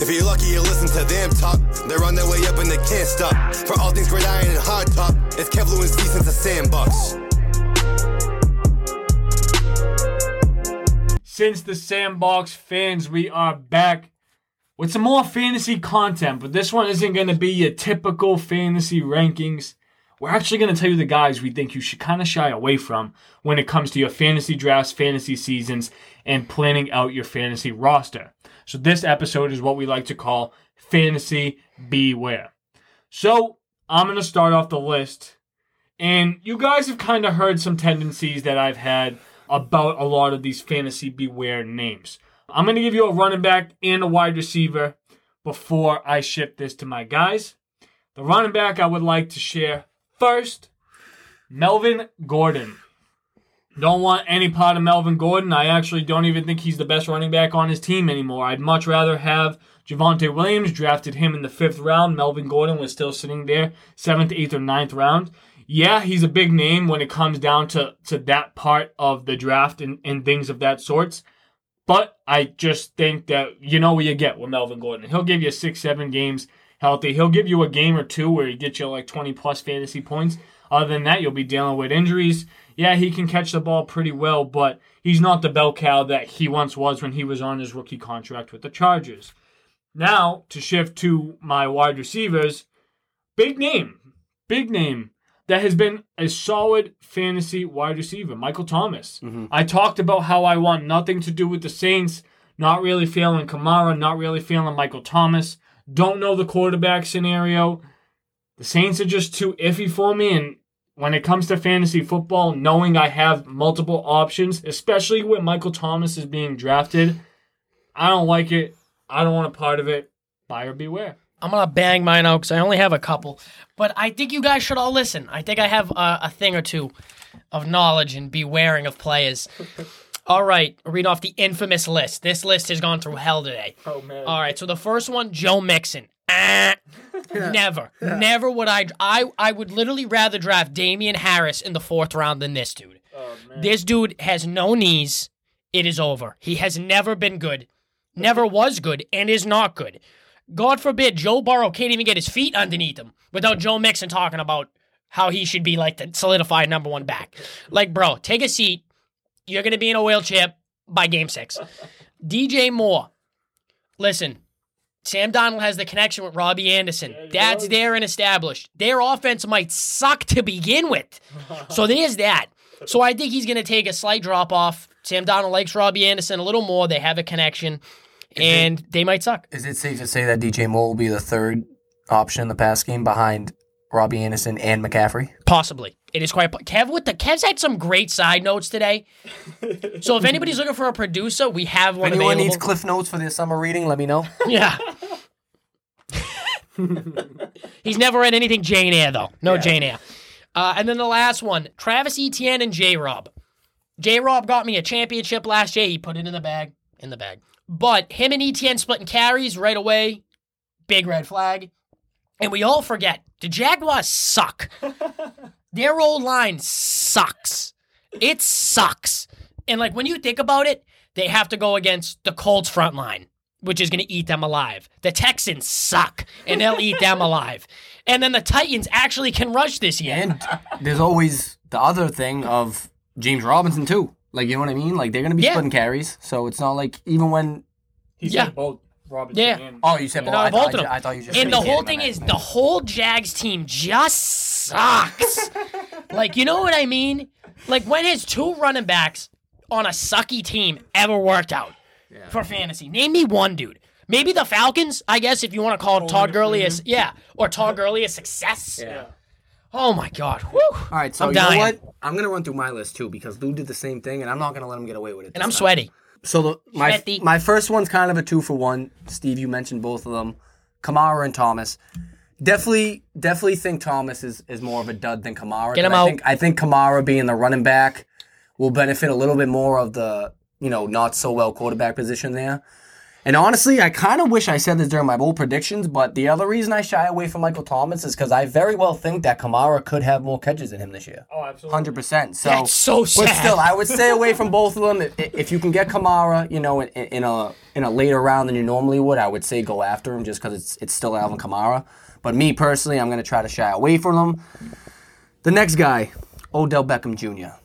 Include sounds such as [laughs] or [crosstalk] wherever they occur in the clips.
If you're lucky, you listen to them talk. They're on their way up and they can't stop. For all things great iron and hard top, it's since the sandbox. Since the Sandbox fans, we are back with some more fantasy content, but this one isn't going to be your typical fantasy rankings. We're actually going to tell you the guys we think you should kind of shy away from when it comes to your fantasy drafts, fantasy seasons, and planning out your fantasy roster. So, this episode is what we like to call Fantasy Beware. So, I'm going to start off the list. And you guys have kind of heard some tendencies that I've had about a lot of these fantasy beware names. I'm going to give you a running back and a wide receiver before I ship this to my guys. The running back I would like to share first Melvin Gordon. Don't want any part of Melvin Gordon. I actually don't even think he's the best running back on his team anymore. I'd much rather have Javonte Williams, drafted him in the fifth round. Melvin Gordon was still sitting there, seventh, eighth, or ninth round yeah, he's a big name when it comes down to, to that part of the draft and, and things of that sorts. But I just think that you know what you get with Melvin Gordon. He'll give you six, seven games healthy. He'll give you a game or two where he gets you like 20 plus fantasy points. Other than that, you'll be dealing with injuries. Yeah, he can catch the ball pretty well, but he's not the bell cow that he once was when he was on his rookie contract with the Chargers. Now, to shift to my wide receivers, big name, big name that has been a solid fantasy wide receiver, Michael Thomas. Mm-hmm. I talked about how I want nothing to do with the Saints, not really feeling Kamara, not really feeling Michael Thomas. Don't know the quarterback scenario. The Saints are just too iffy for me. And when it comes to fantasy football, knowing I have multiple options, especially when Michael Thomas is being drafted, I don't like it. I don't want a part of it. Buyer beware. I'm gonna bang mine out because I only have a couple, but I think you guys should all listen. I think I have a, a thing or two of knowledge and be wearing of players. All right, read off the infamous list. This list has gone through hell today. Oh man! All right, so the first one, Joe Mixon. Ah, [laughs] never, never would I. I I would literally rather draft Damien Harris in the fourth round than this dude. Oh, this dude has no knees. It is over. He has never been good, never was good, and is not good. God forbid Joe Burrow can't even get his feet underneath him without Joe Mixon talking about how he should be like the solidified number one back. Like, bro, take a seat. You're going to be in a chip by game six. [laughs] DJ Moore. Listen, Sam Darnold has the connection with Robbie Anderson. That's goes. there and established. Their offense might suck to begin with. [laughs] so there's that. So I think he's going to take a slight drop off. Sam Darnold likes Robbie Anderson a little more. They have a connection and it, they might suck. Is it safe to say that DJ Moore will be the third option in the pass game behind Robbie Anderson and McCaffrey? Possibly. It is quite Kev with the Kev's had some great side notes today. so if anybody's looking for a producer, we have one. If anyone available. needs cliff notes for their summer reading, let me know. [laughs] yeah. He's never read anything Jane Eyre though. No yeah. Jane Eyre. Uh, and then the last one, Travis Etienne and J Rob. J Rob got me a championship last year. He put it in the bag. In the bag. But him and Etienne splitting carries right away, big red flag. And we all forget the Jaguars suck. [laughs] Their old line sucks. It sucks. And like when you think about it, they have to go against the Colts front line, which is going to eat them alive. The Texans suck, and they'll eat them [laughs] alive. And then the Titans actually can rush this year. And there's always the other thing of James Robinson too. Like you know what I mean? Like they're gonna be yeah. splitting carries, so it's not like even when he yeah. both Robinson yeah. And- oh, you said both. No, I, both thought, I, I thought you just. And the whole thing is the whole Jags team just sucks. [laughs] like you know what I mean? Like when his two running backs on a sucky team ever worked out yeah. for fantasy? Name me one dude. Maybe the Falcons, I guess, if you want to call it Todd Gurley as yeah, or Todd Gurley a success. Yeah. Oh my God! Woo. All right, so I'm you dying. know what? I'm gonna run through my list too because Lou did the same thing, and I'm not gonna let him get away with it. And I'm time. sweaty. So the, my my first one's kind of a two for one. Steve, you mentioned both of them, Kamara and Thomas. Definitely, definitely think Thomas is, is more of a dud than Kamara. Get him I out. Think, I think Kamara being the running back will benefit a little bit more of the you know not so well quarterback position there. And honestly, I kind of wish I said this during my bold predictions, but the other reason I shy away from Michael Thomas is because I very well think that Kamara could have more catches than him this year. Oh, absolutely. Hundred percent. So That's so But still, I would stay away from both of them. If, if you can get Kamara, you know, in, in a in a later round than you normally would, I would say go after him just because it's it's still Alvin Kamara. But me personally, I'm gonna try to shy away from him. The next guy, Odell Beckham Jr.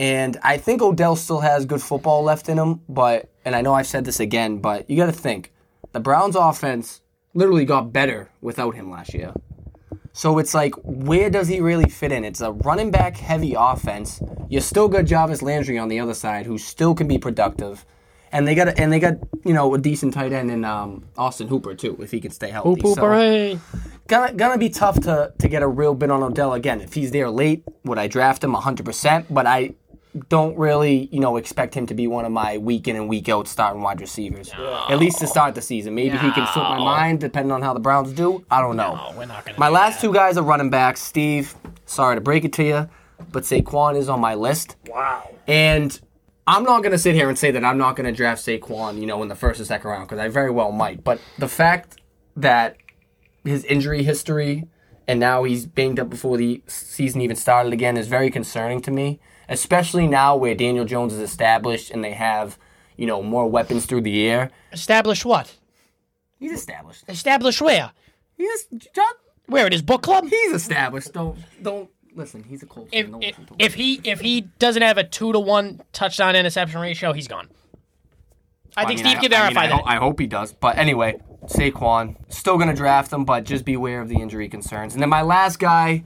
And I think Odell still has good football left in him, but and I know I've said this again, but you got to think the Browns' offense literally got better without him last year. So it's like, where does he really fit in? It's a running back heavy offense. You still got Jarvis Landry on the other side, who still can be productive, and they got and they got you know a decent tight end in um, Austin Hooper too, if he can stay healthy. Poop, poop, So- hooray. gonna gonna be tough to to get a real bid on Odell again. If he's there late, would I draft him 100%? But I don't really, you know, expect him to be one of my week in and week out starting wide receivers. At least to start the season. Maybe he can flip my mind depending on how the Browns do. I don't know. No, we're not gonna. My last that. two guys are running backs. Steve, sorry to break it to you, but Saquon is on my list. Wow. And I'm not going to sit here and say that I'm not going to draft Saquon, you know, in the first or second round because I very well might. But the fact that his injury history and now he's banged up before the season even started again is very concerning to me, especially now where Daniel Jones is established and they have, you know, more weapons through the air. Establish what? He's established. Establish where? He's John, Where it is book club? he's established. Don't don't listen. He's a Colts If, fan. If, to if he if he doesn't have a two to one touchdown interception ratio, he's gone. I think mean, Steve I- can I mean, verify I, that. ho- I hope he does. But anyway, Saquon still gonna draft him, but just beware of the injury concerns. And then my last guy,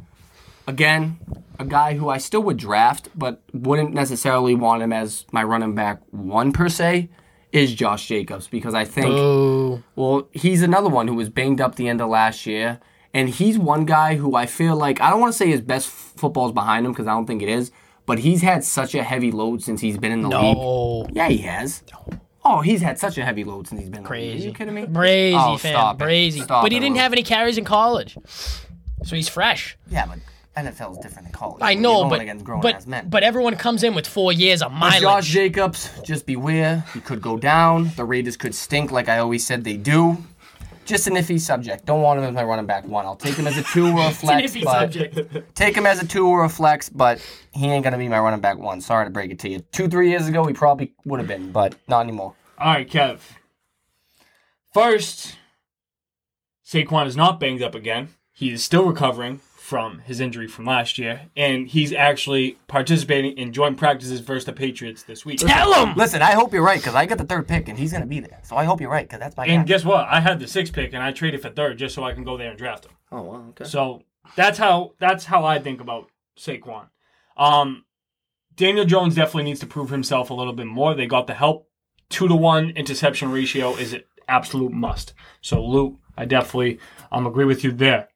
again, a guy who I still would draft, but wouldn't necessarily want him as my running back one per se, is Josh Jacobs because I think Ooh. well he's another one who was banged up the end of last year. And he's one guy who I feel like I don't want to say his best football is behind him because I don't think it is, but he's had such a heavy load since he's been in the league. Oh, Yeah, he has. Oh, he's had such a heavy load since he's been in the league. Are crazy. you kidding me? Brazy Oh, fan, stop it. Stop but he it, didn't Lou. have any carries in college, so he's fresh. Yeah, but NFL is different than college. I know, but grown but ass men. but everyone comes in with four years of But mileage. Josh Jacobs, just beware. He could go down. The Raiders could stink, like I always said they do. Just an iffy subject. Don't want him as my running back one. I'll take him as a [laughs] two or a flex. iffy but subject. Take him as a two or a flex, but he ain't gonna be my running back one. Sorry to break it to you. Two, three years ago, he probably would have been, but not anymore. All right, Kev. First, Saquon is not banged up again. He is still recovering from his injury from last year, and he's actually participating in joint practices versus the Patriots this week. Tell him. Listen, I hope you're right because I got the third pick and he's gonna be there. So I hope you're right because that's my And guy. guess what? I had the sixth pick, and I traded for third just so I can go there and draft him. Oh, well, okay. So that's how that's how I think about Saquon. Um, Daniel Jones definitely needs to prove himself a little bit more. They got the help. Two to one interception ratio is an absolute must. So Luke, I definitely um agree with you there.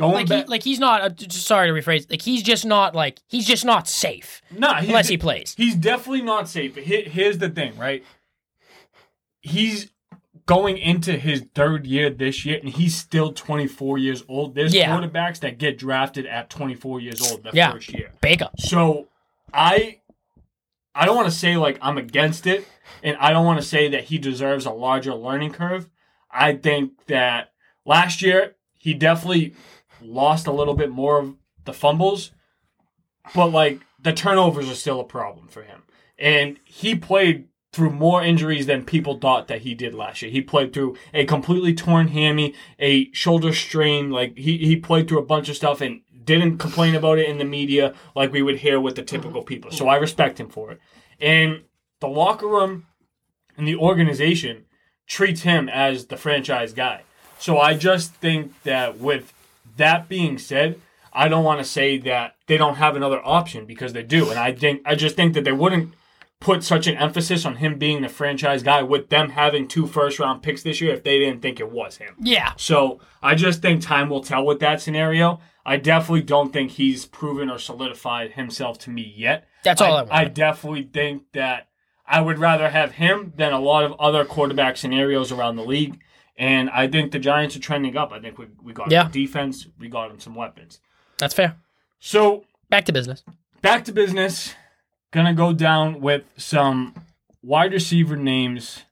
Going Like he, like he's not. Uh, just sorry to rephrase. Like he's just not like he's just not safe nah, unless he plays. He's definitely not safe. He- here's the thing, right? He's going into his third year this year, and he's still 24 years old. There's Yeah. quarterbacks that get drafted at 24 years old the Yeah. first year. Baker. So I I don't want to say like I'm against it and I don't want to say that he deserves a larger learning curve. I think that last year he definitely lost a little bit more of the fumbles, but like the turnovers are still a problem for him. And he played through more injuries than people thought that he did last year. He played through a completely torn hammy, a shoulder strain, like he, he played through a bunch of stuff and didn't complain about it in the media like we would hear with the typical people. So I respect him for it. And the locker room and the organization treats him as the franchise guy. So I just think that with that being said, I don't want to say that they don't have another option because they do. And I think I just think that they wouldn't put such an emphasis on him being the franchise guy with them having two first round picks this year if they didn't think it was him. Yeah. So I just think time will tell with that scenario. I definitely don't think he's proven or solidified himself to me yet. That's all I want. I definitely think that I would rather have him than a lot of other quarterback scenarios around the league. And I think the Giants are trending up. I think we, we got Yeah. defense, we got him some weapons. That's fair. So Back to business. back to business. Gonna go down with some wide receiver names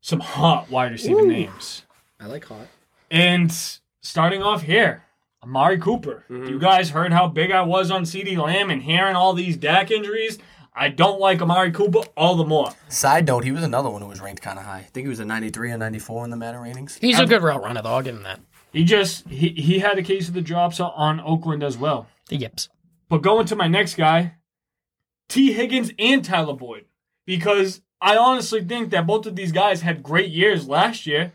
some hot wide receiver names. I like hot. And starting off here, Amari Cooper. Mm-hmm. You guys heard how big I was on CeeDee Lamb and hearing all these Dak injuries. I don't like Amari Cooper all the more. Side note, he was another one who was ranked kind of high. I think he was a 93 or 94 in the meta ratings. He's a good route runner, though. I'll give him that. He just he, he had a case of the drops on Oakland as well. The yips. But going to my next guy, Tee Higgins and Tyler Boyd. Because I honestly think that both of these guys had great years last year.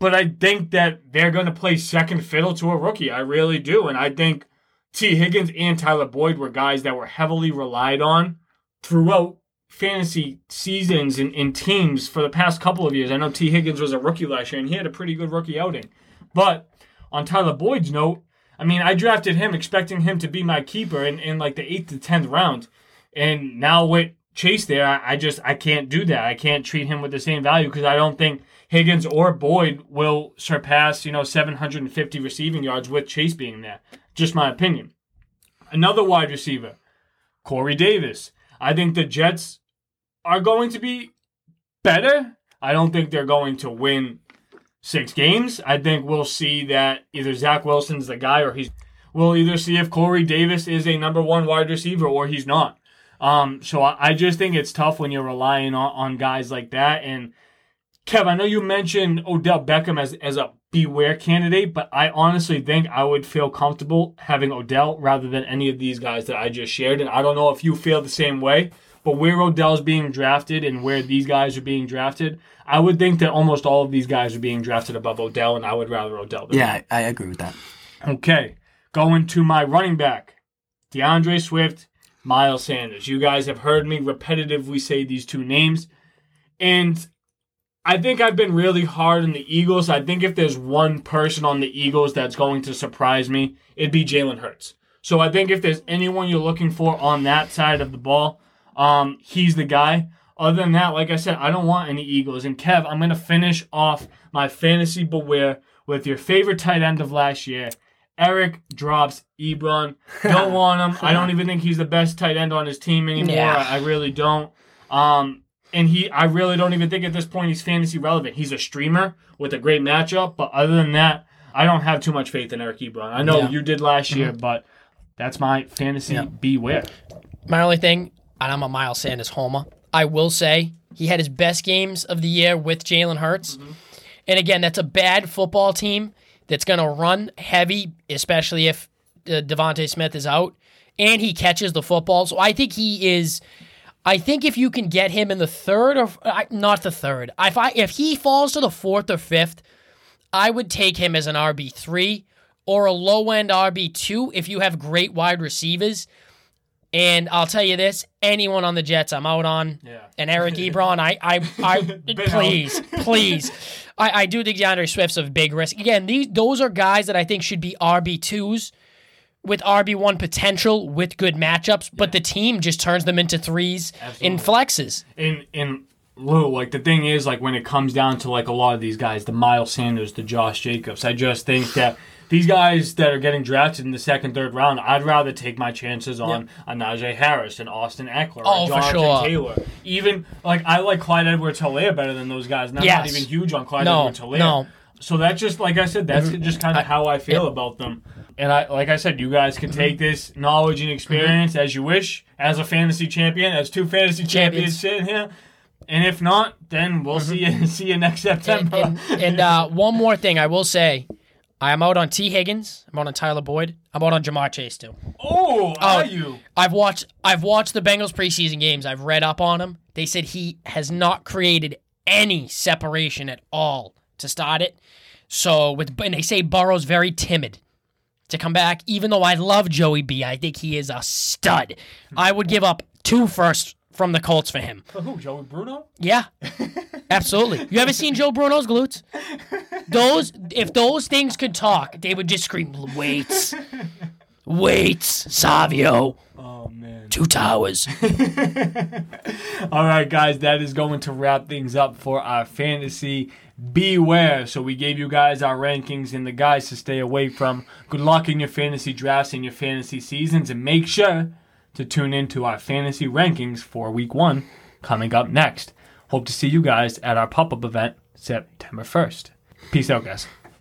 But I think that they're going to play second fiddle to a rookie. I really do. And I think Tee Higgins and Tyler Boyd were guys that were heavily relied on throughout fantasy seasons and, and teams for the past couple of years. I know Tee Higgins was a rookie last year and he had a pretty good rookie outing. But on Tyler Boyd's note, I mean, I drafted him expecting him to be my keeper in, in like the eighth to tenth round. And now with Chase there, I, just I can't do that. I can't treat him with the same value because I don't think Higgins or Boyd will surpass, you know, 750 receiving yards with Chase being there. Just my opinion. Another wide receiver, Corey Davis. I think the Jets are going to be better. I don't think they're going to win six games. I think we'll see that either Zach Wilson's the guy or he's. We'll either see if Corey Davis is a number one wide receiver or he's not. Um, so I, I just think it's tough when you're relying on, on guys like that. And Kev, I know you mentioned Odell Beckham as, as a beware candidate, but I honestly think I would feel comfortable having Odell rather than any of these guys that I just shared. And I don't know if you feel the same way, but where Odell's being drafted and where these guys are being drafted, I would think that almost all of these guys are being drafted above Odell, and I would rather Odell. Yeah, I, I agree with that. Okay, going to my running back, D'Andre Swift, Miles Sanders. You guys have heard me repetitively say these two names, and I think I've been really hard on the Eagles. I think if there's one person on the Eagles that's going to surprise me, it'd be Jalen Hurts. So I think if there's anyone you're looking for on that side of the ball, um, he's the guy. Other than that, like I said, I don't want any Eagles. And Kev, I'm gonna finish off my fantasy beware with your favorite tight end of last year, Eric drops Ebron. Don't [laughs] want him. I don't even think he's the best tight end on his team anymore. Yeah. I, really don't. Um, and he, I really don't even think at this point he's fantasy relevant. He's a streamer with a great matchup, but other than that, I don't have too much faith in Eric Ebron. I know Yeah. you did last year, but that's my fantasy beware. My only thing, and I'm a Miles Sanders homer. I will say he had his best games of the year with Jalen Hurts. And again, that's a bad football team that's going to run heavy, especially if uh, DeVonta Smith is out, and he catches the football. So I think he is. I think if you can get him in the third or uh, not the third, if I if he falls to the fourth or fifth, I would take him as an RB three or a low end RB two if you have great wide receivers. And I'll tell you this: anyone on the Jets, I'm out on. Yeah. And Eric [laughs] Ebron, I, I, I, please, please, I, I do think D'Andre Swift's a big risk. Again, these those are guys that I think should be RB twos with RB one potential with good matchups, but the team just turns them into threes in flexes. in in Lou, like the thing is, like when it comes down to like a lot of these guys, the Miles Sanders, the Josh Jacobs, I just think that these guys that are getting drafted in the second, third round, I'd rather take my chances on a Najee Harris and Austin Ekeler Oh, or Jonathan sure. Taylor. Even like I like Clyde Edwards Helaire better than those guys. And I'm not even huge on Clyde No, Edwards Helaire. no. So that's just like I said, that's mm-hmm. just kind of how I feel about them. And I like I said, you guys can mm-hmm. take this knowledge and experience mm-hmm. as you wish, as a fantasy champion, as two fantasy champions, Champions. sitting here. And if not, then we'll see you [laughs] see you next And, September. and, and uh, one more thing I will say. I am out on Tee Higgins. I'm out on Tyler Boyd. I'm out on Ja'Marr Chase too. Oh, oh, are you? I've watched I've watched the Bengals preseason games. I've read up on him. They said he has not created any separation at all to start it. So with and they say Burrow's very timid to come back. Even though I love Joey B, I think he is a stud. I would give up two firsts from the Colts for him. For who? Joey Bruno? Yeah, [laughs] absolutely. You ever seen Joe Bruno's glutes? Those, if those things could talk, they would just scream, "Weights, weights, Savio, Oh man. two towers." [laughs] All right, guys, that is going to wrap things up for our fantasy beware. So we gave you guys our rankings and the guys to stay away from. Good luck in your fantasy drafts and your fantasy seasons, and make sure to tune into our fantasy rankings for week one coming up next. Hope to see you guys at our pop up event September 1st. Peace out, guys.